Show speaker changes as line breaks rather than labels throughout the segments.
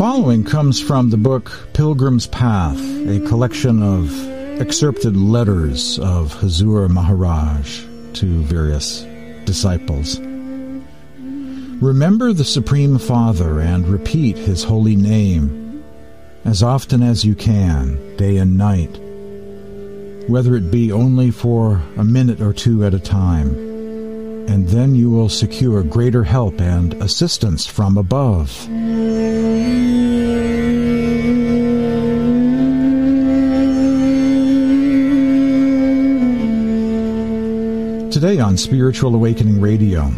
Following comes from the book Pilgrim's Path, a collection of excerpted letters of Huzur Maharaj to various disciples. Remember the Supreme Father and repeat his holy name as often as you can, day and night, whether it be only for a minute or two at a time, and then you will secure greater help and assistance from above. Today on Spiritual Awakening Radio,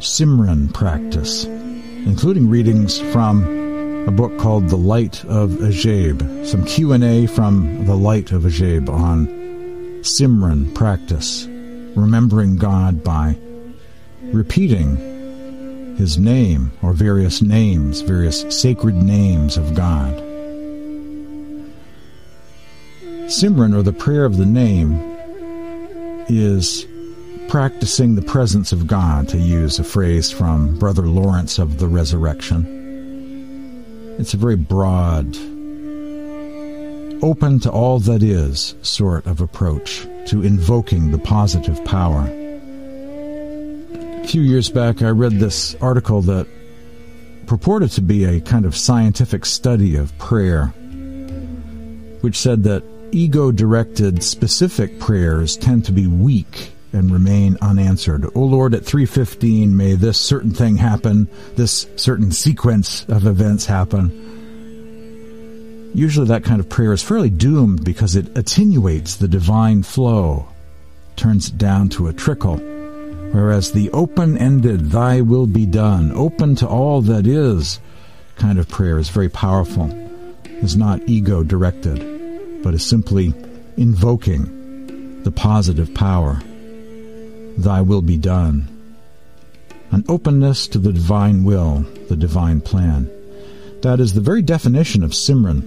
Simran practice, including readings from a book called The Light of Ajaib, some Q&A from The Light of Ajaib on Simran practice, remembering God by repeating his name or various names, various sacred names of God. Simran, or the prayer of the name, is practicing the presence of God, to use a phrase from Brother Lawrence of the Resurrection. It's a very broad, open to all that is sort of approach to invoking the positive power. A few years back, I read this article that purported to be a kind of scientific study of prayer, which said that ego directed specific prayers tend to be weak and remain unanswered. O oh Lord, at 315, may this certain thing happen, this certain sequence of events happen. Usually that kind of prayer is fairly doomed because it attenuates the divine flow, turns it down to a trickle. Whereas the open-ended, thy will be done, open to all that is kind of prayer is very powerful, is not ego directed but is simply invoking the positive power. Thy will be done. An openness to the divine will, the divine plan. That is the very definition of Simran.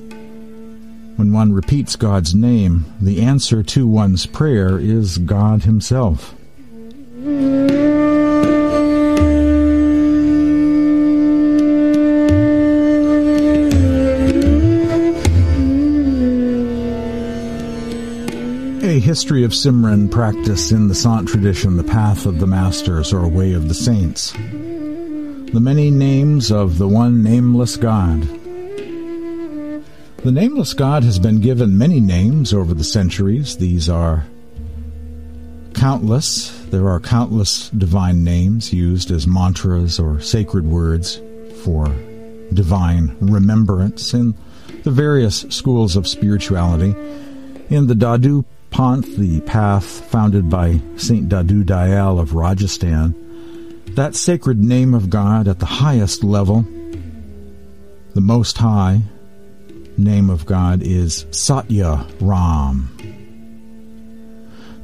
When one repeats God's name, the answer to one's prayer is God Himself. History of Simran practice in the Sant tradition, the path of the masters or way of the saints. The many names of the one nameless God. The nameless God has been given many names over the centuries. These are countless. There are countless divine names used as mantras or sacred words for divine remembrance in the various schools of spirituality. In the Dadu Panth, the path founded by Saint Dadu Dayal of Rajasthan, that sacred name of God at the highest level, the Most High name of God is Satya Ram.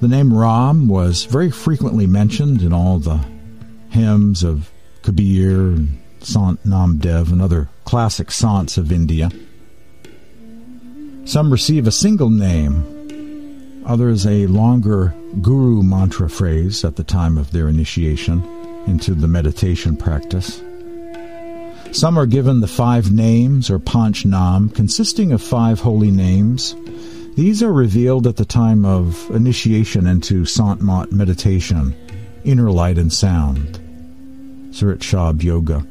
The name Ram was very frequently mentioned in all the hymns of Kabir and Sant Namdev and other classic saints of India. Some receive a single name others a longer guru mantra phrase at the time of their initiation into the meditation practice. Some are given the five names or panch nam, consisting of five holy names. These are revealed at the time of initiation into Sant Mat meditation, inner light and sound, Surat Shabd Yoga.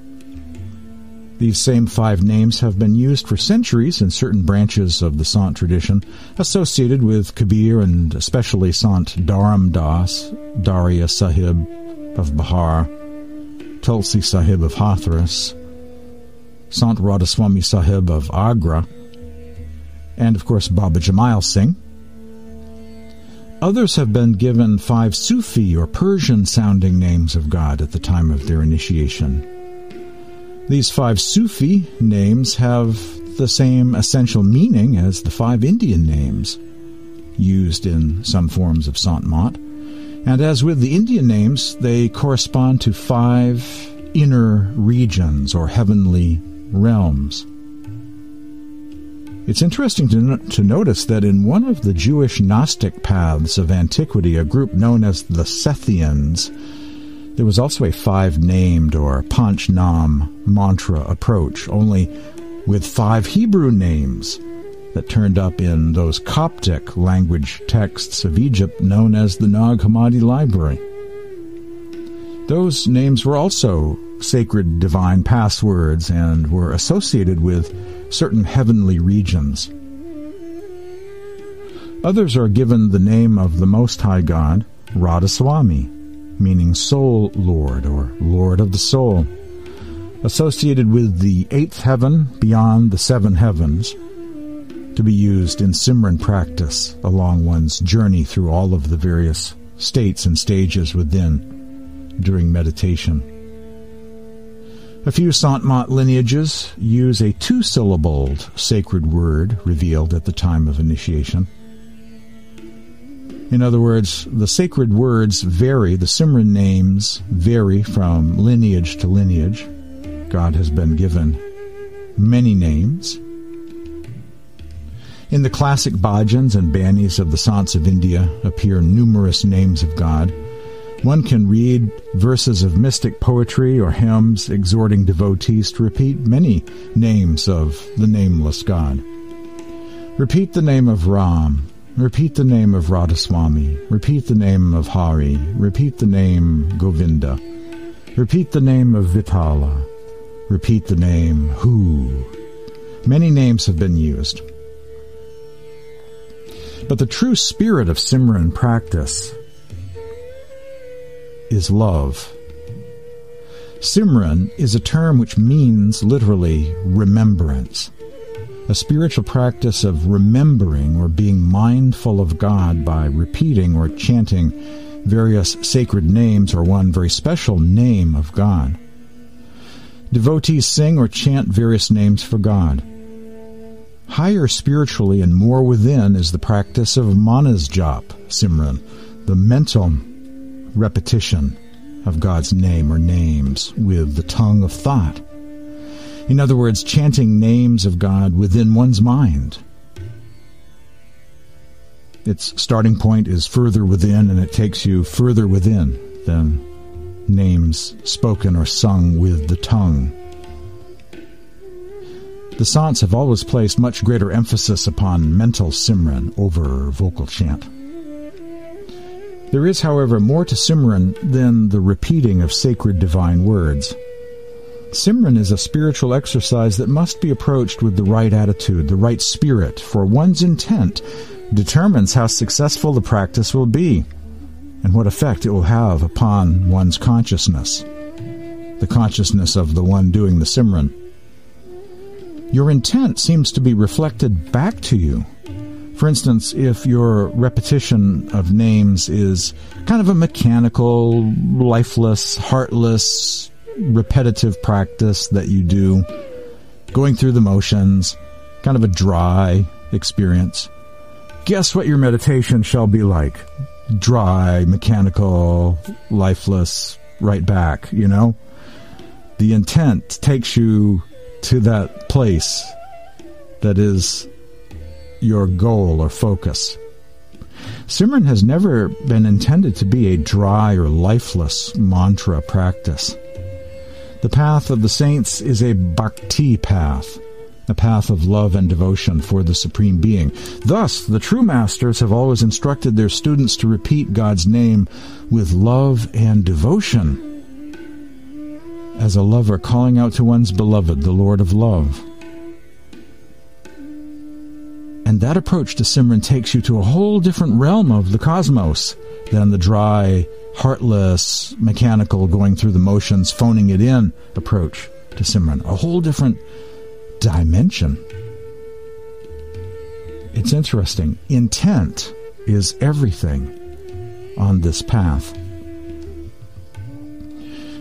These same five names have been used for centuries in certain branches of the Sant tradition, associated with Kabir and especially Sant Dharam Das, Daria Sahib of Bihar, Tulsi Sahib of Hathras, Sant Radhaswami Sahib of Agra, and of course Baba Jaimal Singh. Others have been given five Sufi or Persian sounding names of God at the time of their initiation. These five Sufi names have the same essential meaning as the five Indian names used in some forms of Sant Mat. And as with the Indian names, they correspond to five inner regions or heavenly realms. It's interesting to, no- to notice that in one of the Jewish Gnostic paths of antiquity, a group known as the Sethians, There was also a five named or Panch Nam mantra approach, only with five Hebrew names that turned up in those Coptic language texts of Egypt known as the Nag Hammadi Library. Those names were also sacred divine passwords and were associated with certain heavenly regions. Others are given the name of the Most High God, Radhaswami, meaning Soul Lord or Lord of the Soul, associated with the eighth heaven beyond the seven heavens, to be used in Simran practice along one's journey through all of the various states and stages within during meditation. A few Sant Mat lineages use a two-syllabled sacred word revealed at the time of initiation. In other words, the sacred words vary, the Simran names vary from lineage to lineage. God has been given many names. In the classic bhajans and banis of the Sants of India appear numerous names of God. One can read verses of mystic poetry or hymns exhorting devotees to repeat many names of the nameless God. Repeat the name of Ram, Repeat the name of Radhaswami. Repeat the name of Hari. Repeat the name Govinda. Repeat the name of Vitala. Repeat the name Who. Many names have been used. But the true spirit of Simran practice is love. Simran is a term which means literally remembrance a spiritual practice of remembering or being mindful of God by repeating or chanting various sacred names or one very special name of God. Devotees sing or chant various names for God. Higher spiritually and more within is the practice of manas jap, Simran, the mental repetition of God's name or names with the tongue of thought. In other words, chanting names of God within one's mind. Its starting point is further within, and it takes you further within than names spoken or sung with the tongue. The Sants have always placed much greater emphasis upon mental simran over vocal chant. There is, however, more to simran than the repeating of sacred divine words. Simran is a spiritual exercise that must be approached with the right attitude, the right spirit, for one's intent determines how successful the practice will be and what effect it will have upon one's consciousness, the consciousness of the one doing the Simran. Your intent seems to be reflected back to you. For instance, if your repetition of names is kind of a mechanical, lifeless, heartless, repetitive practice that you do, going through the motions, kind of a dry experience. Guess what your meditation shall be like? Dry, mechanical, lifeless, right back, you know? The intent takes you to that place that is your goal or focus. Simran has never been intended to be a dry or lifeless mantra practice. The path of the saints is a bhakti path, a path of love and devotion for the Supreme Being. Thus, the true masters have always instructed their students to repeat God's name with love and devotion. As a lover calling out to one's beloved, the Lord of love. And that approach to Simran takes you to a whole different realm of the cosmos than the dry, heartless, mechanical, going through the motions, phoning it in approach to Simran. A whole different dimension. It's interesting. Intent is everything on this path.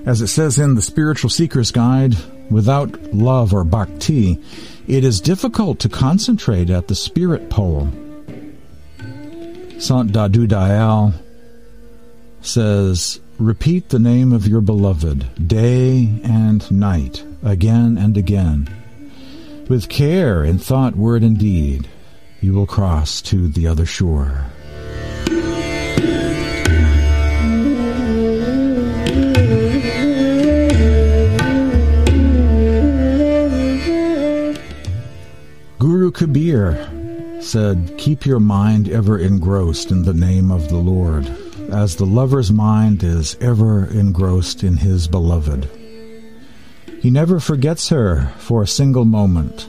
As it says in the Spiritual Seeker's Guide, without love or bhakti, it is difficult to concentrate at the spirit pole. Sant Dadu Dayal says, Repeat the name of your beloved day and night, again and again. With care in thought, word, and deed, you will cross to the other shore. Guru Kabir said, Keep your mind ever engrossed in the name of the Lord as the lover's mind is ever engrossed in his beloved. He never forgets her for a single moment.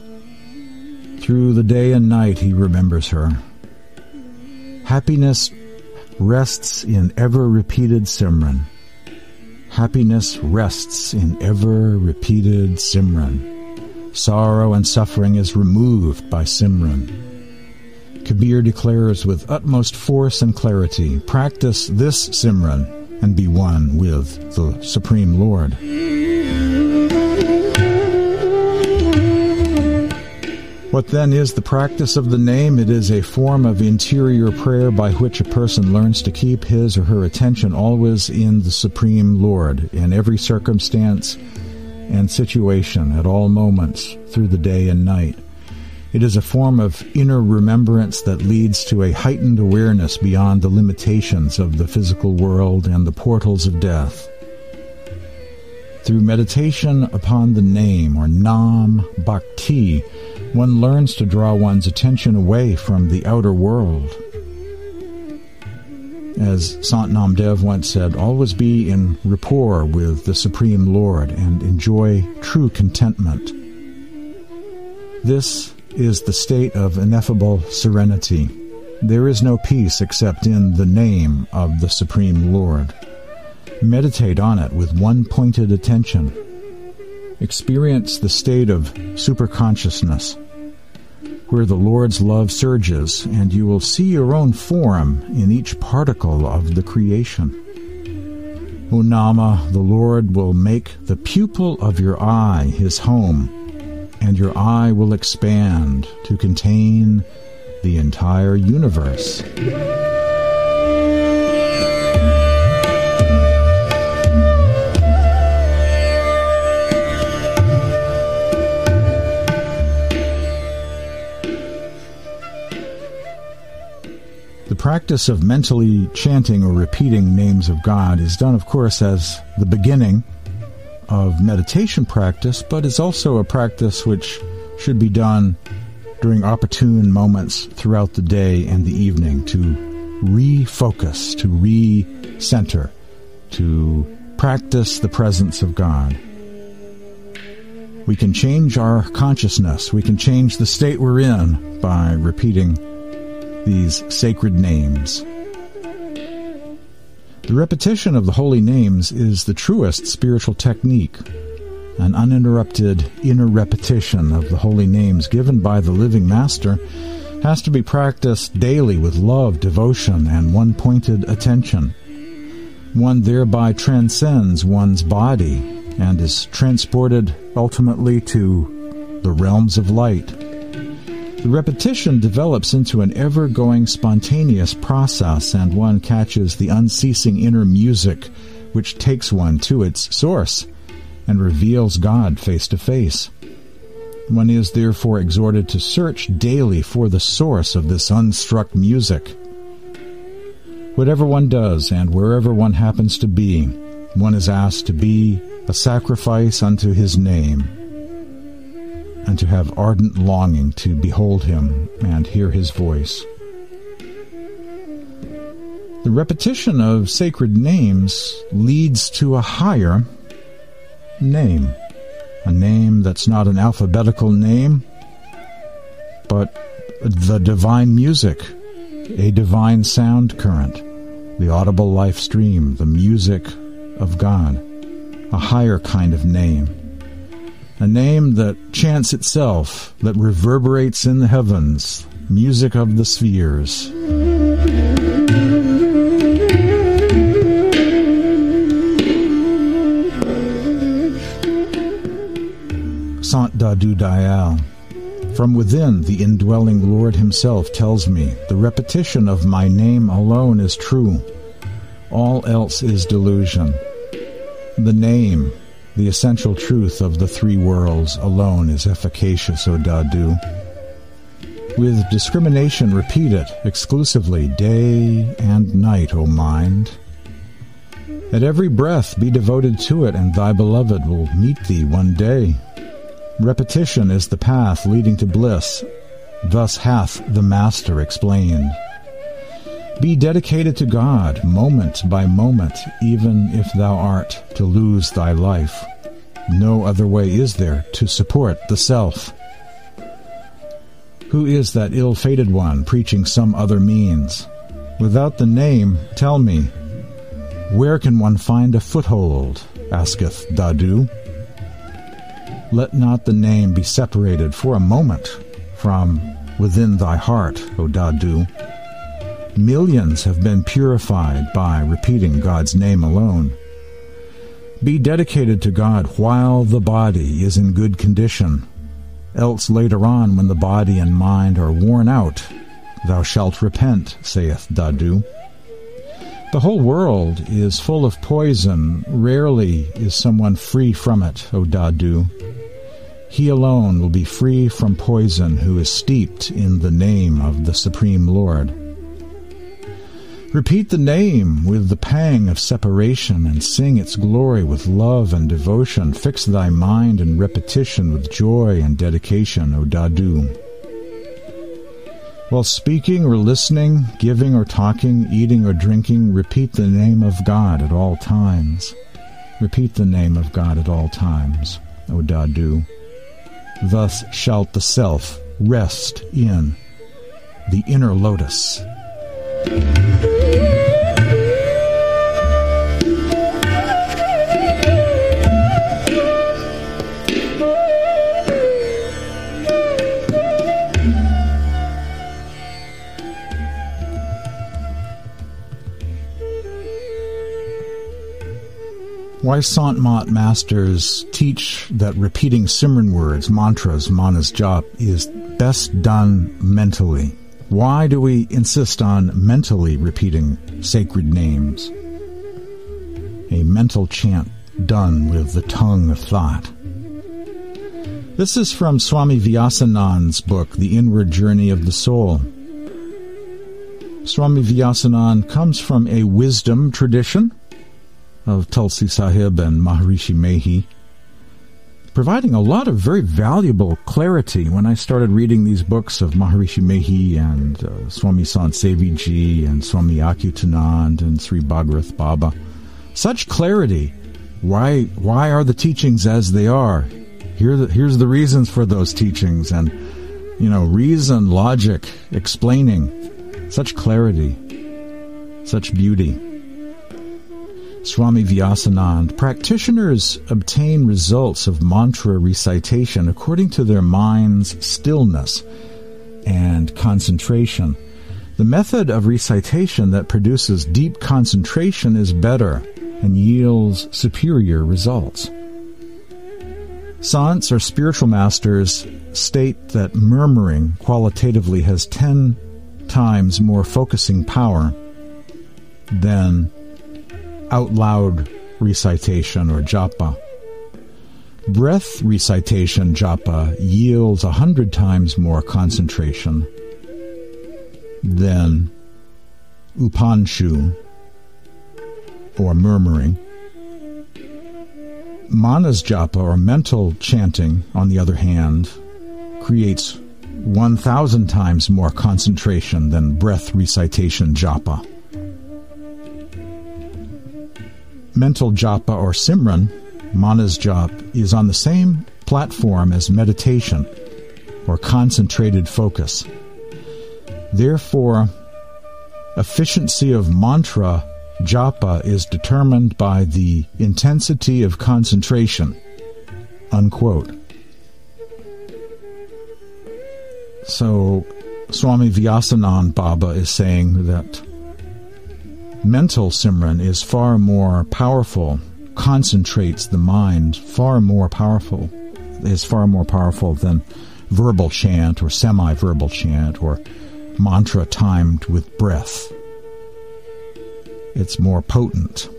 Through the day and night he remembers her. Happiness rests in ever repeated Simran. Happiness rests in ever repeated Simran. Sorrow and suffering is removed by Simran. Kabir declares with utmost force and clarity, practice this Simran and be one with the Supreme Lord. What then is the practice of the name? It is a form of interior prayer by which a person learns to keep his or her attention always in the Supreme Lord in every circumstance and situation at all moments through the day and night. It is a form of inner remembrance that leads to a heightened awareness beyond the limitations of the physical world and the portals of death. Through meditation upon the name or Nam Bhakti, one learns to draw one's attention away from the outer world. As Sant Namdev once said, always be in rapport with the Supreme Lord and enjoy true contentment. This is the state of ineffable serenity. There is no peace except in the name of the Supreme Lord. Meditate on it with one pointed attention. Experience the state of superconsciousness, where the Lord's love surges, and you will see your own form in each particle of the creation. O Nama, the Lord will make the pupil of your eye his home, and your eye will expand to contain the entire universe. The practice of mentally chanting or repeating names of God is done, of course, as the beginning of meditation practice, but is also a practice which should be done during opportune moments throughout the day and the evening to refocus, to re-center, to practice the presence of God. We can change our consciousness. We can change the state we're in by repeating these sacred names. The repetition of the holy names is the truest spiritual technique. An uninterrupted inner repetition of the holy names given by the living Master has to be practiced daily with love, devotion, and one pointed attention. One thereby transcends one's body and is transported ultimately to the realms of light. The repetition develops into an ever going spontaneous process, and one catches the unceasing inner music which takes one to its source and reveals God face to face. One is therefore exhorted to search daily for the source of this unstruck music. Whatever one does and wherever one happens to be, one is asked to be a sacrifice unto his name and to have ardent longing to behold him and hear his voice. The repetition of sacred names leads to a higher name, a name that's not an alphabetical name, but the divine music, a divine sound current, the audible life stream, the music of God, a higher kind of name a name that chants itself, that reverberates in the heavens, music of the spheres. Sant Dadu. From within, the indwelling Lord Himself tells me, the repetition of my name alone is true. All else is delusion. The name, the essential truth of the three worlds alone is efficacious, O Dadu. With discrimination repeat it exclusively day and night, O mind. At every breath be devoted to it, and thy beloved will meet thee one day. Repetition is the path leading to bliss, Thus hath the Master explained. Be dedicated to God moment by moment, even if thou art to lose thy life. No other way is there to support the self. Who is that ill fated one preaching some other means? Without the name, tell me, where can one find a foothold? asketh Dadu. Let not the name be separated for a moment from within thy heart, O Dadu. Millions have been purified by repeating God's name alone. Be dedicated to God while the body is in good condition. Else later on, when the body and mind are worn out, thou shalt repent, saith Dadu. The whole world is full of poison. Rarely is someone free from it, O Dadu. He alone will be free from poison who is steeped in the name of the Supreme Lord. Repeat the name with the pang of separation and sing its glory with love and devotion. Fix thy mind in repetition with joy and dedication, O Dadu. While speaking or listening, giving or talking, eating or drinking, repeat the name of God at all times. Repeat the name of God at all times, O Dadu. Thus shalt the self rest in the inner lotus. Why Sant Mat masters teach that repeating Simran words, mantras, manas jap, is best done mentally. Why do we insist on mentally repeating sacred names? A mental chant done with the tongue of thought. This is from Swami Vyasanand's book, The Inward Journey of the Soul. Swami Vyasanand comes from a wisdom tradition of Tulsi Sahib and Maharishi Mehi providing a lot of very valuable clarity when I started reading these books of Maharishi Mehi and uh, Swami Sant Sevi and Swami Akutanand and Sri Bhagirath Baba. Such clarity. Why, why are the teachings as they are? Here the, here's the reasons for those teachings and, you know, reason, logic, explaining. Such clarity. Such beauty. Swami Vyasanand, practitioners obtain results of mantra recitation according to their mind's stillness and concentration. The method of recitation that produces deep concentration is better and yields superior results. Sants or spiritual masters state that murmuring qualitatively has ten times more focusing power than out loud recitation or japa. Breath recitation japa yields a hundred times more concentration than upanshu or murmuring. Manas japa or mental chanting, on the other hand, creates 1,000 times more concentration than breath recitation japa. Mental japa or simran, manas jap, is on the same platform as meditation or concentrated focus. Therefore, efficiency of mantra japa is determined by the intensity of concentration. Unquote. So, Swami Vyasanand Baba is saying that mental Simran is far more powerful, concentrates the mind far more powerful, is far more powerful than verbal chant or semi verbal chant or mantra timed with breath. It's more potent,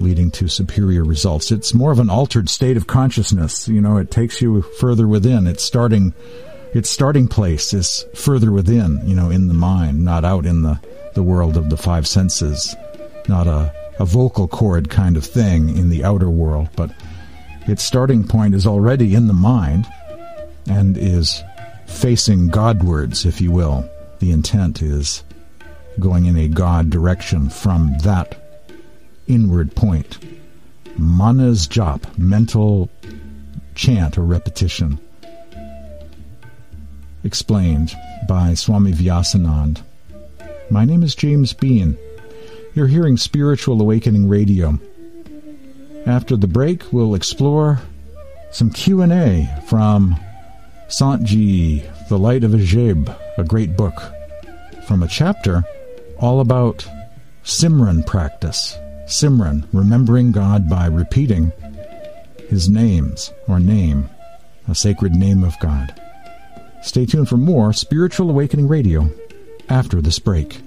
leading to superior results. It's more of an altered state of consciousness. You know, it takes you further within. It's starting, its starting place is further within, you know, in the mind, not out in the the world of the five senses, not a, a vocal cord kind of thing in the outer world, but its starting point is already in the mind and is facing Godwards, if you will. The intent is going in a God direction from that inward point. Manas jap, mental chant or repetition. Explained by Swami Vyasanand. My name is James Bean. You're hearing Spiritual Awakening Radio. After the break, we'll explore some Q&A from Sant-ji, The Light of Ajaib, a great book, from a chapter all about Simran practice. Simran, remembering God by repeating His names or name, a sacred name of God. Stay tuned for more Spiritual Awakening Radio after this break.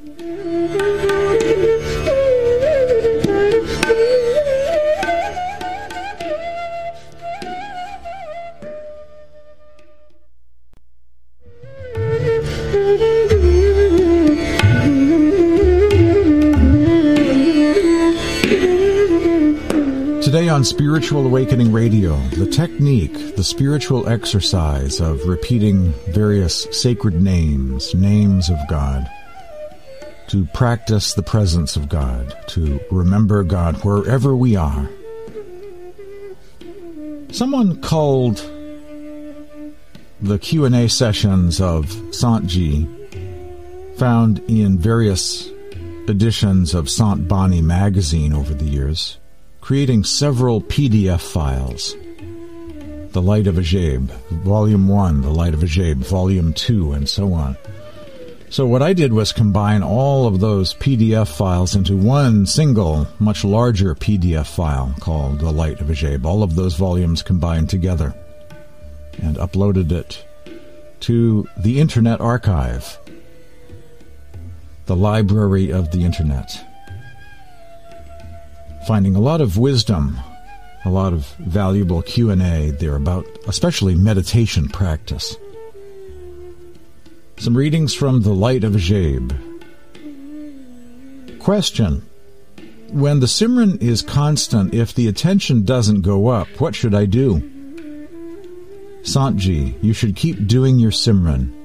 On Spiritual Awakening Radio, the technique, the spiritual exercise of repeating various sacred names, names of God, to practice the presence of God, to remember God wherever we are. Someone called the Q&A sessions of Sant-ji found in various editions of Sant Bani magazine over the years creating several PDF files. The Light of Ajaib, Volume 1, The Light of Ajaib, Volume 2, and so on. So what I did was combine all of those PDF files into one single, much larger PDF file called The Light of Ajaib. All of those volumes combined together and uploaded it to the Internet Archive, the library of the Internet finding a lot of wisdom, a lot of valuable Q&A there about especially meditation practice. Some readings from The Light of Ajaib. Question. When the Simran is constant, if the attention doesn't go up, what should I do? Sant-ji, you should keep doing your Simran.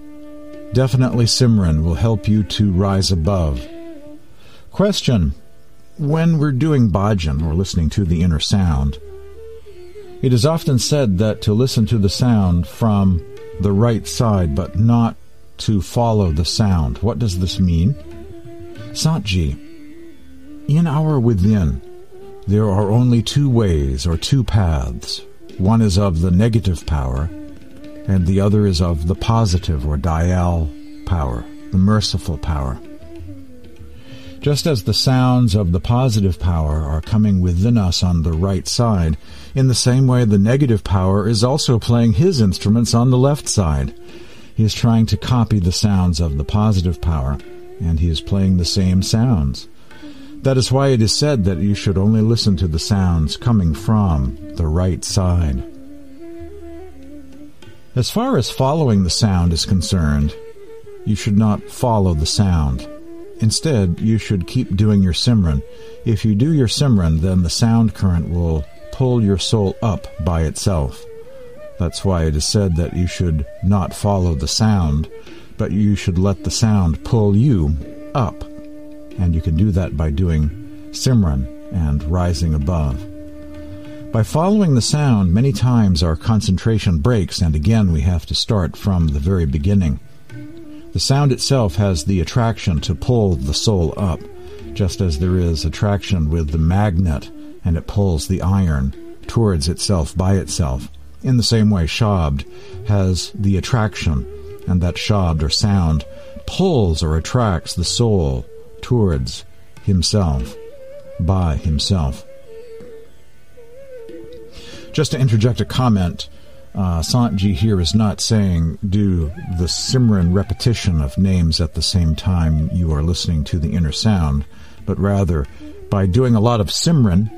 Definitely Simran will help you to rise above. Question when we're doing bhajan or listening to the inner sound, it is often said that to listen to the sound from the right side, but not to follow the sound. What does this mean? Sant-ji, in our within, there are only two ways or two paths. One is of the negative power, and the other is of the positive or dayal power, the merciful power. Just as the sounds of the positive power are coming within us on the right side, in the same way the negative power is also playing his instruments on the left side. He is trying to copy the sounds of the positive power, and he is playing the same sounds. That is why it is said that you should only listen to the sounds coming from the right side. As far as following the sound is concerned, you should not follow the sound. Instead, you should keep doing your Simran. If you do your Simran, then the sound current will pull your soul up by itself. That's why it is said that you should not follow the sound, but you should let the sound pull you up. And you can do that by doing Simran and rising above. By following the sound, many times our concentration breaks, and again we have to start from the very beginning. The sound itself has the attraction to pull the soul up, just as there is attraction with the magnet and it pulls the iron towards itself by itself. In the same way, Shabd has the attraction, and that Shabd or sound pulls or attracts the soul towards himself by himself. Just to interject a comment, uh, Sant-ji here is not saying do the Simran repetition of names at the same time you are listening to the inner sound, but rather by doing a lot of Simran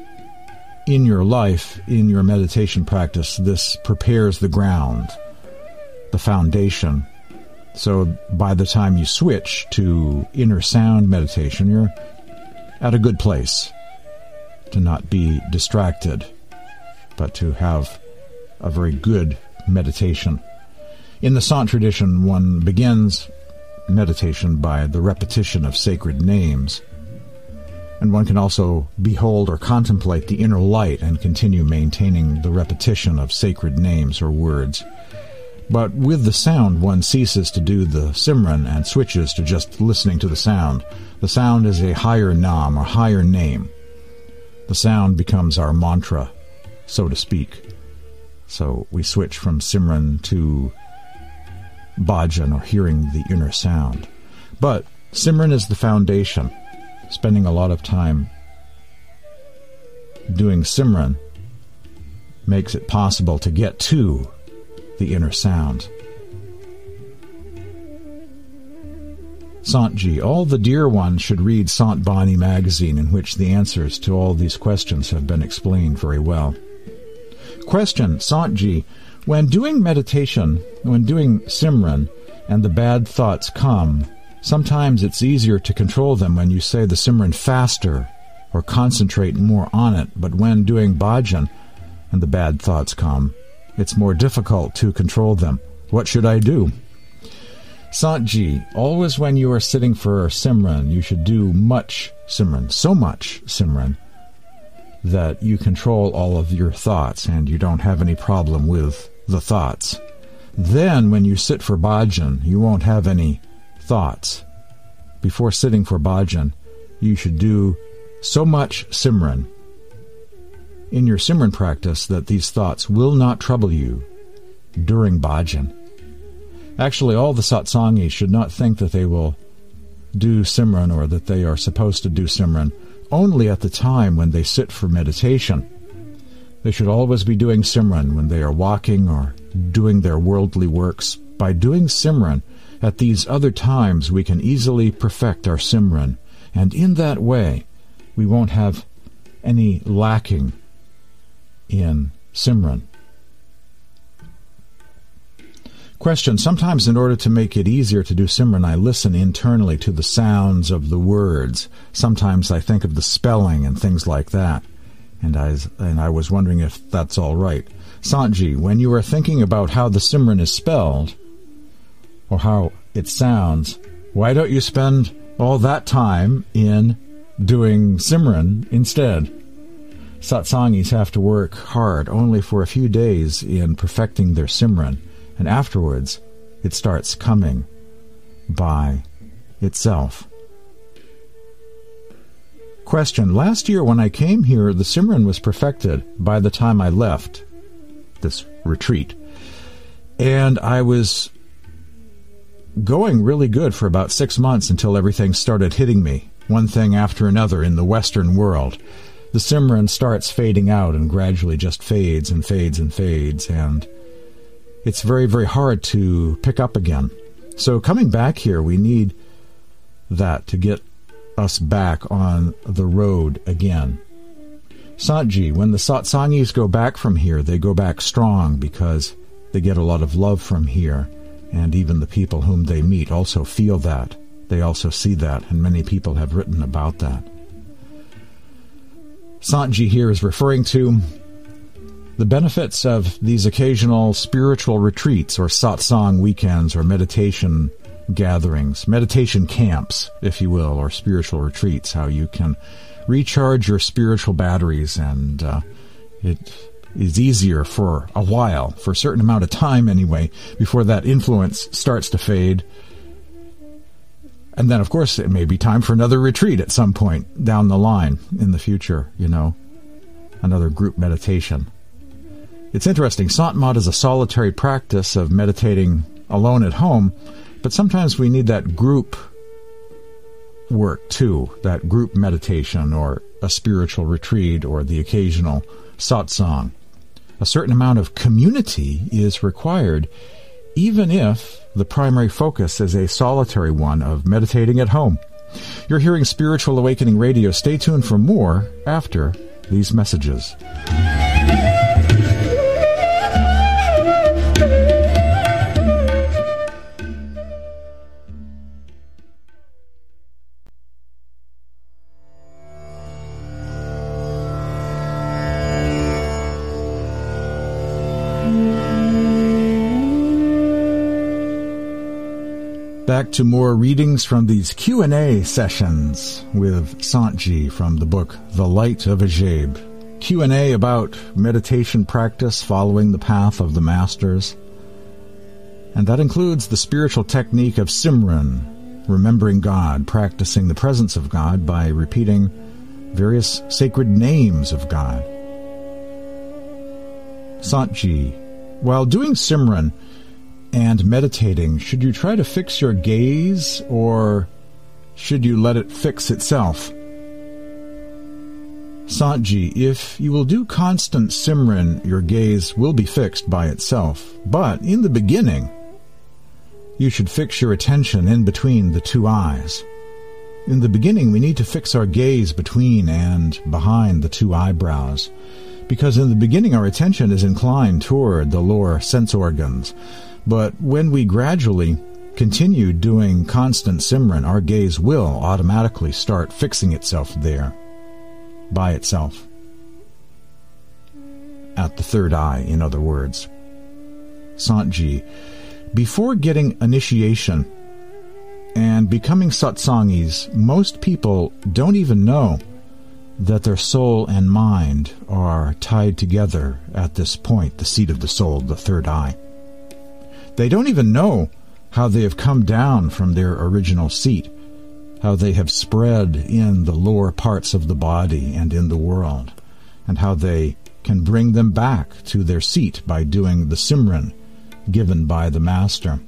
in your life, in your meditation practice, this prepares the ground, the foundation. So by the time you switch to inner sound meditation, you're at a good place to not be distracted, but to have a very good meditation. In the Sant tradition, one begins meditation by the repetition of sacred names. And one can also behold or contemplate the inner light and continue maintaining the repetition of sacred names or words. But with the sound, one ceases to do the Simran and switches to just listening to the sound. The sound is a higher nam or higher name. The sound becomes our mantra, so to speak. So we switch from Simran to bhajan or hearing the inner sound. But Simran is the foundation. Spending a lot of time doing Simran makes it possible to get to the inner sound. Santji, all the dear ones should read Sant Bani magazine, in which the answers to all these questions have been explained very well. Question, Sant when doing meditation, when doing Simran, and the bad thoughts come, sometimes it's easier to control them when you say the Simran faster or concentrate more on it, but when doing bhajan and the bad thoughts come, it's more difficult to control them. What should I do? Santji, always when you are sitting for Simran, you should do much Simran, so much Simran, that you control all of your thoughts and you don't have any problem with the thoughts. Then, when you sit for bhajan, you won't have any thoughts. Before sitting for bhajan, you should do so much simran in your simran practice that these thoughts will not trouble you during bhajan. Actually, all the satsangis should not think that they will do simran or that they are supposed to do simran only at the time when they sit for meditation. They should always be doing Simran when they are walking or doing their worldly works. By doing Simran at these other times, we can easily perfect our Simran, and in that way, we won't have any lacking in Simran. Question Sometimes, in order to make it easier to do Simran, I listen internally to the sounds of the words. Sometimes I think of the spelling and things like that and I, and I was wondering if that's all right. Santji, when you are thinking about how the Simran is spelled, or how it sounds, why don't you spend all that time in doing Simran instead? Satsangis have to work hard only for a few days in perfecting their Simran, and afterwards it starts coming by itself. Question Last year, when I came here, the Simran was perfected by the time I left this retreat. And I was going really good for about six months until everything started hitting me, one thing after another in the Western world. The Simran starts fading out and gradually just fades and fades and fades, and it's very, very hard to pick up again. So, coming back here, we need that to get us back on the road again. Santji, when the satsangis go back from here, they go back strong because they get a lot of love from here, and even the people whom they meet also feel that. They also see that, and many people have written about that. Santji here is referring to the benefits of these occasional spiritual retreats or satsang weekends or meditation gatherings, meditation camps, if you will, or spiritual retreats, how you can recharge your spiritual batteries and uh, it is easier for a while, for a certain amount of time anyway, before that influence starts to fade. And then, of course, it may be time for another retreat at some point down the line in the future, you know, another group meditation. It's interesting. Sant is a solitary practice of meditating alone at home, but sometimes we need that group work too, that group meditation or a spiritual retreat or the occasional satsang. A certain amount of community is required, even if the primary focus is a solitary one of meditating at home. You're hearing Spiritual Awakening Radio. Stay tuned for more after these messages. To more readings from these Q&A sessions with Sant from the book The Light of Ajaib. Q&A about meditation practice following the path of the masters. And that includes the spiritual technique of Simran, remembering God, practicing the presence of God by repeating various sacred names of God. Sant while doing Simran, and meditating, should you try to fix your gaze or should you let it fix itself? Sant if you will do constant Simran, your gaze will be fixed by itself. But in the beginning, you should fix your attention in between the two eyes. In the beginning, we need to fix our gaze between and behind the two eyebrows, because in the beginning our attention is inclined toward the lower sense organs, but when we gradually continue doing constant Simran, our gaze will automatically start fixing itself there by itself. At the third eye, in other words. Sant before getting initiation and becoming satsangis, most people don't even know that their soul and mind are tied together at this point, the seat of the soul, the third eye. They don't even know how they have come down from their original seat, how they have spread in the lower parts of the body and in the world, and how they can bring them back to their seat by doing the Simran given by the Master.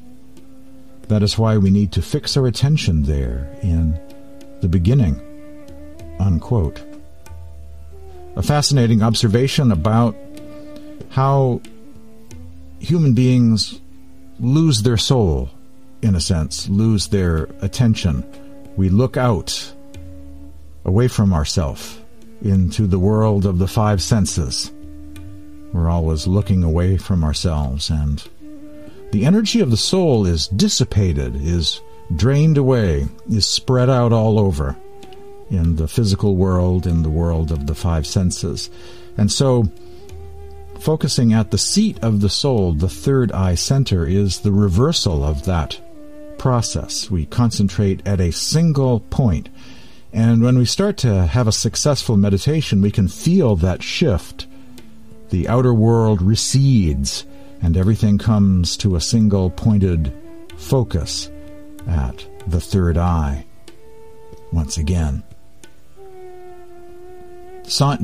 That is why we need to fix our attention there in the beginning. Unquote. A fascinating observation about how human beings lose their soul, in a sense, lose their attention. We look out, away from ourself, into the world of the five senses. We're always looking away from ourselves, and the energy of the soul is dissipated, is drained away, is spread out all over in the physical world, in the world of the five senses. And so, Focusing at the seat of the soul, the third eye center, is the reversal of that process. We concentrate at a single point. And when we start to have a successful meditation, we can feel that shift. The outer world recedes, and everything comes to a single pointed focus at the third eye once again. Sant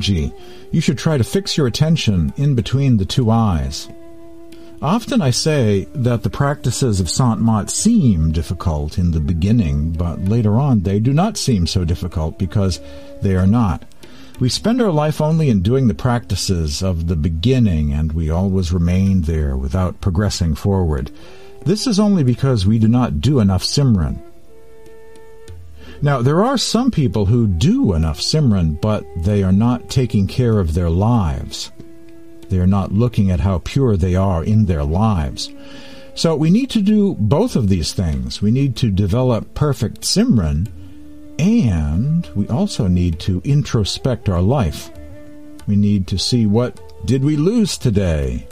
you should try to fix your attention in between the two eyes. Often I say that the practices of Sant Mat seem difficult in the beginning, but later on they do not seem so difficult because they are not. We spend our life only in doing the practices of the beginning, and we always remain there without progressing forward. This is only because we do not do enough Simran. Now, there are some people who do enough Simran, but they are not taking care of their lives. They are not looking at how pure they are in their lives. So we need to do both of these things. We need to develop perfect Simran, and we also need to introspect our life. We need to see what did we lose today,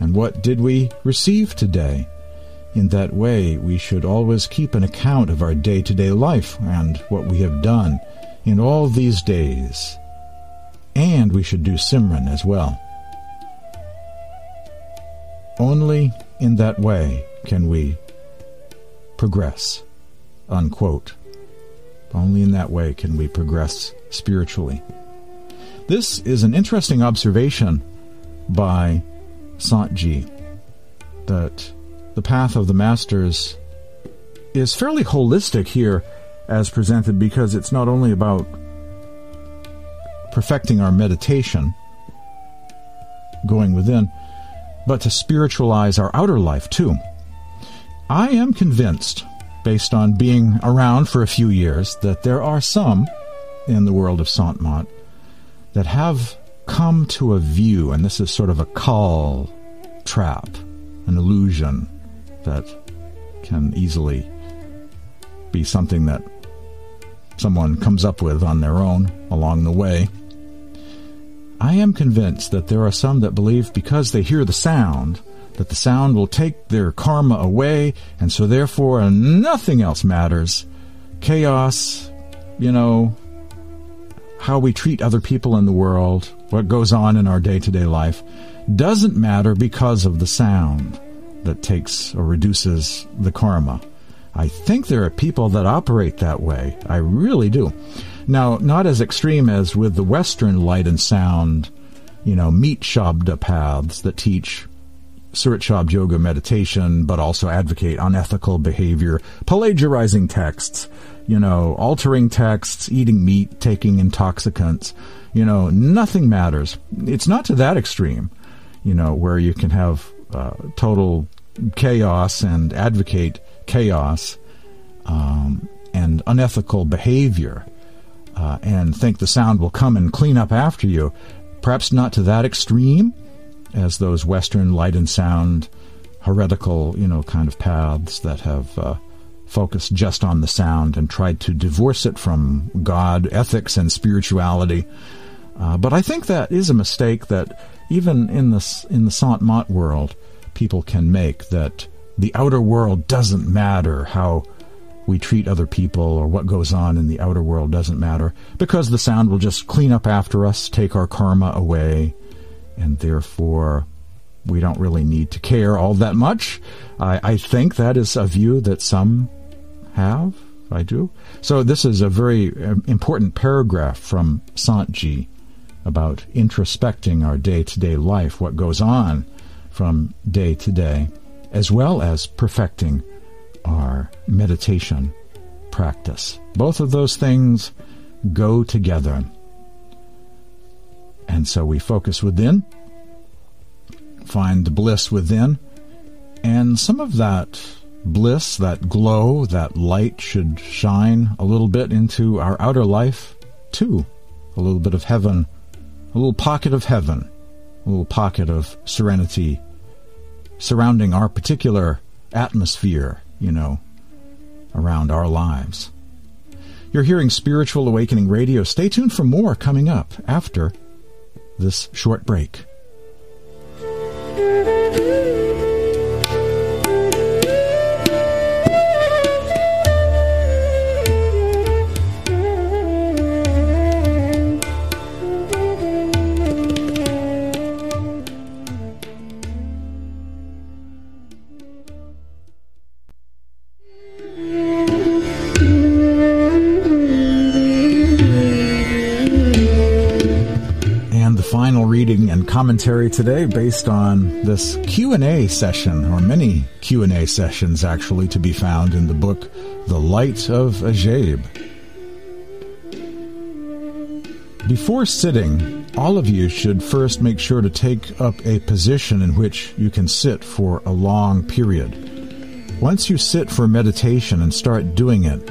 and what did we receive today. In that way, we should always keep an account of our day to day life and what we have done in all these days. And we should do Simran as well. Only in that way can we progress. Unquote. Only in that way can we progress spiritually. This is an interesting observation by Sant that the path of the masters is fairly holistic here as presented because it's not only about perfecting our meditation, going within, but to spiritualize our outer life too. I am convinced, based on being around for a few years, that there are some in the world of Sant Mat that have come to a view, and this is sort of a call trap, an illusion, that can easily be something that someone comes up with on their own along the way. I am convinced that there are some that believe because they hear the sound that the sound will take their karma away, and so therefore nothing else matters. Chaos, you know, how we treat other people in the world, what goes on in our day to day life, doesn't matter because of the sound that takes or reduces the karma. I think there are people that operate that way. I really do. Now, not as extreme as with the Western light and sound, you know, meat shabda paths that teach Surat Shabd Yoga meditation, but also advocate unethical behavior, plagiarizing texts, you know, altering texts, eating meat, taking intoxicants. You know, nothing matters. It's not to that extreme, you know, where you can have uh, total chaos and advocate chaos um, and unethical behavior uh, and think the sound will come and clean up after you. Perhaps not to that extreme as those Western light and sound heretical, you know, kind of paths that have uh, focused just on the sound and tried to divorce it from God, ethics, and spirituality. Uh, but I think that is a mistake that even in the in the Sant Mat world, people can make that the outer world doesn't matter how we treat other people or what goes on in the outer world doesn't matter because the sound will just clean up after us, take our karma away, and therefore we don't really need to care all that much. I, I think that is a view that some have. I do. So this is a very uh, important paragraph from Sant about introspecting our day-to-day life, what goes on from day to day, as well as perfecting our meditation practice. Both of those things go together. And so we focus within, find the bliss within, and some of that bliss, that glow, that light should shine a little bit into our outer life too. A little bit of heaven, a little pocket of heaven, a little pocket of serenity surrounding our particular atmosphere, you know, around our lives. You're hearing Spiritual Awakening Radio. Stay tuned for more coming up after this short break. Commentary today based on this Q&A session or many Q&A sessions actually to be found in the book The Light of Ajaib. Before sitting, all of you should first make sure to take up a position in which you can sit for a long period. Once you sit for meditation and start doing it,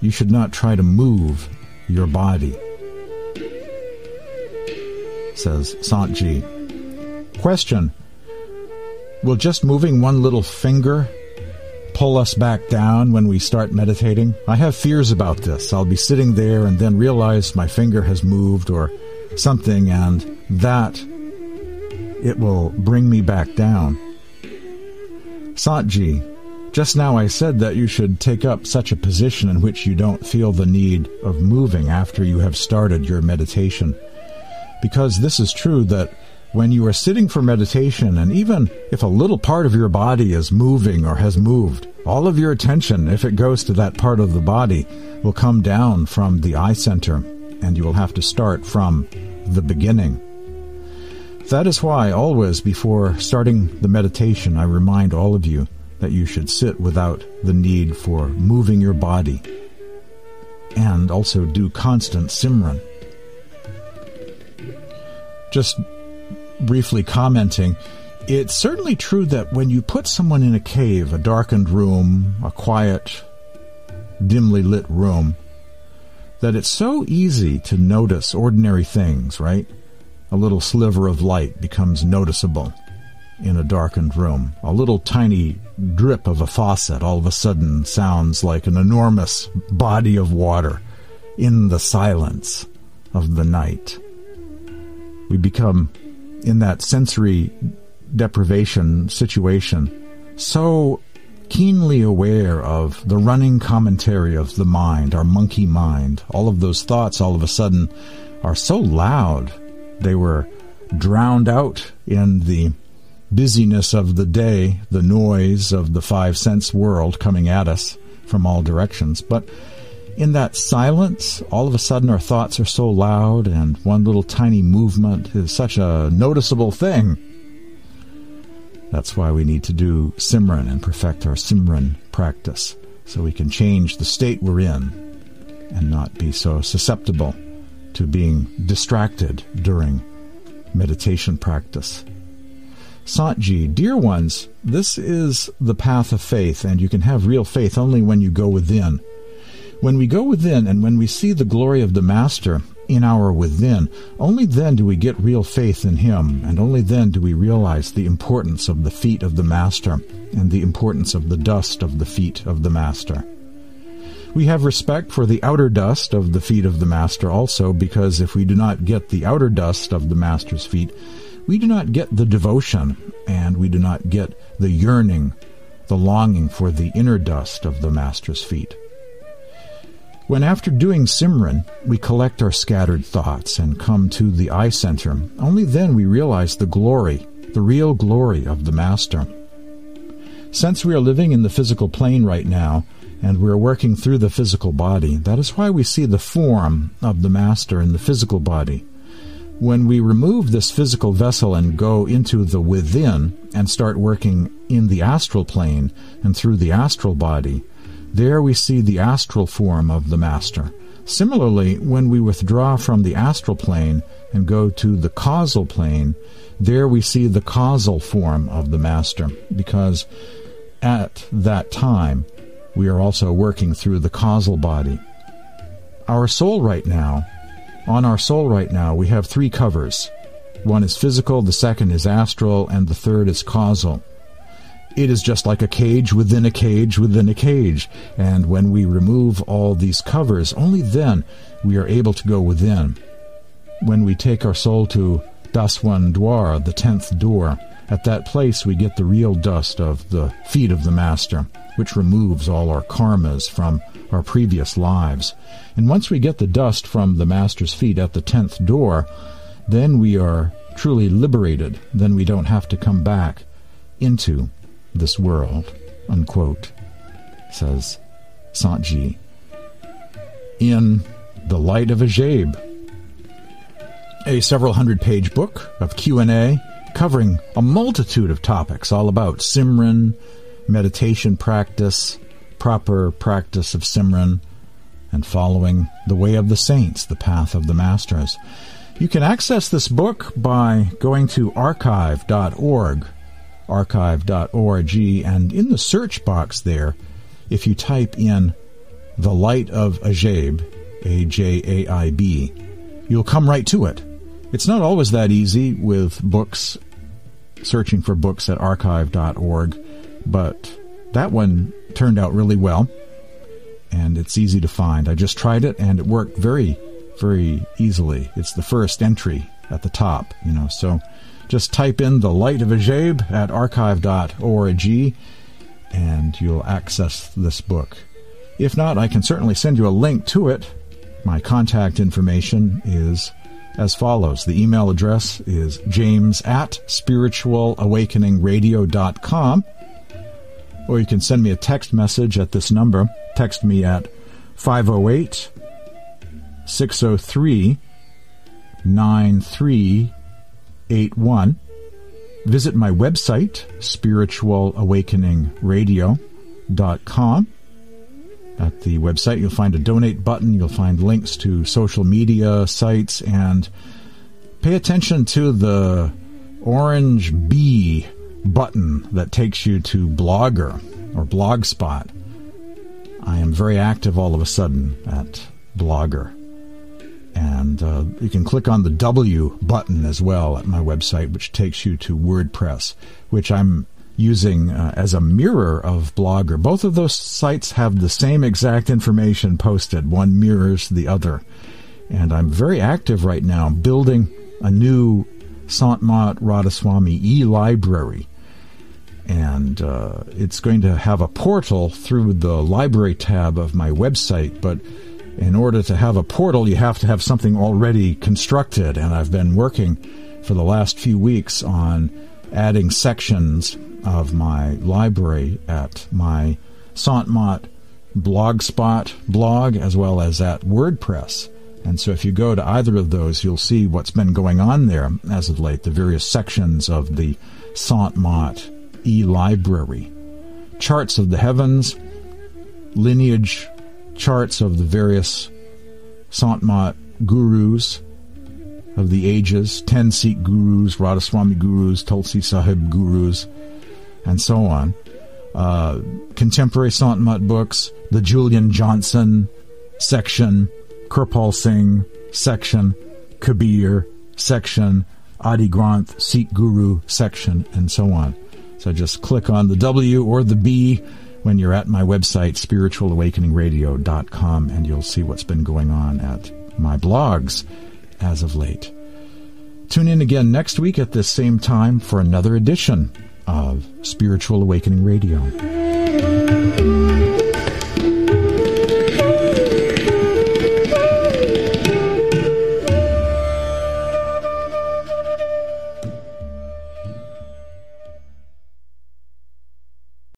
you should not try to move your body says Sant Question Will just moving one little finger pull us back down when we start meditating? I have fears about this. I'll be sitting there and then realize my finger has moved or something, and that it will bring me back down. Santji, just now I said that you should take up such a position in which you don't feel the need of moving after you have started your meditation because this is true that when you are sitting for meditation, and even if a little part of your body is moving or has moved, all of your attention, if it goes to that part of the body, will come down from the eye center, and you will have to start from the beginning. That is why, always before starting the meditation, I remind all of you that you should sit without the need for moving your body, and also do constant Simran just briefly commenting, it's certainly true that when you put someone in a cave, a darkened room, a quiet, dimly lit room, that it's so easy to notice ordinary things, right? A little sliver of light becomes noticeable in a darkened room. A little tiny drip of a faucet all of a sudden sounds like an enormous body of water in the silence of the night we become in that sensory deprivation situation, so keenly aware of the running commentary of the mind, our monkey mind. All of those thoughts all of a sudden are so loud. They were drowned out in the busyness of the day, the noise of the five sense world coming at us from all directions. But in that silence, all of a sudden our thoughts are so loud, and one little tiny movement is such a noticeable thing. That's why we need to do Simran and perfect our Simran practice so we can change the state we're in and not be so susceptible to being distracted during meditation practice. Santji, dear ones, this is the path of faith, and you can have real faith only when you go within. When we go within and when we see the glory of the Master in our within, only then do we get real faith in Him, and only then do we realize the importance of the feet of the Master and the importance of the dust of the feet of the Master. We have respect for the outer dust of the feet of the Master also, because if we do not get the outer dust of the Master's feet, we do not get the devotion, and we do not get the yearning, the longing for the inner dust of the Master's feet. When after doing Simran, we collect our scattered thoughts and come to the eye center, only then we realize the glory, the real glory of the Master. Since we are living in the physical plane right now, and we're working through the physical body, that is why we see the form of the Master in the physical body. When we remove this physical vessel and go into the within and start working in the astral plane and through the astral body, there we see the astral form of the Master. Similarly, when we withdraw from the astral plane and go to the causal plane, there we see the causal form of the Master, because at that time we are also working through the causal body. Our soul right now on our soul right now, we have three covers. One is physical, the second is astral, and the third is causal. It is just like a cage within a cage within a cage. And when we remove all these covers, only then we are able to go within. When we take our soul to Daswan Dwar, the tenth door, at that place we get the real dust of the feet of the Master, which removes all our karmas from our previous lives. And once we get the dust from the Master's feet at the tenth door, then we are truly liberated. Then we don't have to come back into this world, unquote, says Santji. In The Light of Ajaib, a several hundred page book of Q&A covering a multitude of topics all about Simran, meditation practice, proper practice of Simran and following the way of the saints, the path of the masters. You can access this book by going to archive.org, archive.org, and in the search box there, if you type in The Light of Ajaib, A J A I B, you'll come right to it. It's not always that easy with books, searching for books at archive.org, but that one turned out really well, and it's easy to find. I just tried it, and it worked very, very easily. It's the first entry at the top, you know. So just type in the light of Ajaib at archive.org, and you'll access this book. If not, I can certainly send you a link to it. My contact information is as follows. The email address is james at spiritualawakeningradio.com or you can send me a text message at this number. Text me at 508 603 9381. Visit my website, spiritualawakeningradio.com. At the website, you'll find a donate button, you'll find links to social media sites, and pay attention to the orange B button that takes you to Blogger or Blogspot. I am very active all of a sudden at Blogger. And uh, you can click on the W button as well at my website, which takes you to WordPress, which I'm using uh, as a mirror of Blogger. Both of those sites have the same exact information posted, one mirrors the other. And I'm very active right now building a new Sant Mat Radhaswami e-library. And uh, it's going to have a portal through the library tab of my website, but in order to have a portal, you have to have something already constructed. And I've been working for the last few weeks on adding sections of my library at my Sant Mat blogspot blog as well as at WordPress. And so if you go to either of those, you'll see what's been going on there as of late, the various sections of the Sant Mat e-library. Charts of the heavens, lineage charts of the various Sant Mat gurus of the ages, ten Sikh gurus, Radhaswami gurus, Tulsi Sahib gurus, and so on. Uh, contemporary Sant Mat books, the Julian Johnson section, Kirpal Singh section, Kabir section, Adi Granth, Sikh Guru section, and so on. So just click on the W or the B when you're at my website, spiritualawakeningradio.com, and you'll see what's been going on at my blogs as of late. Tune in again next week at this same time for another edition of Spiritual Awakening Radio.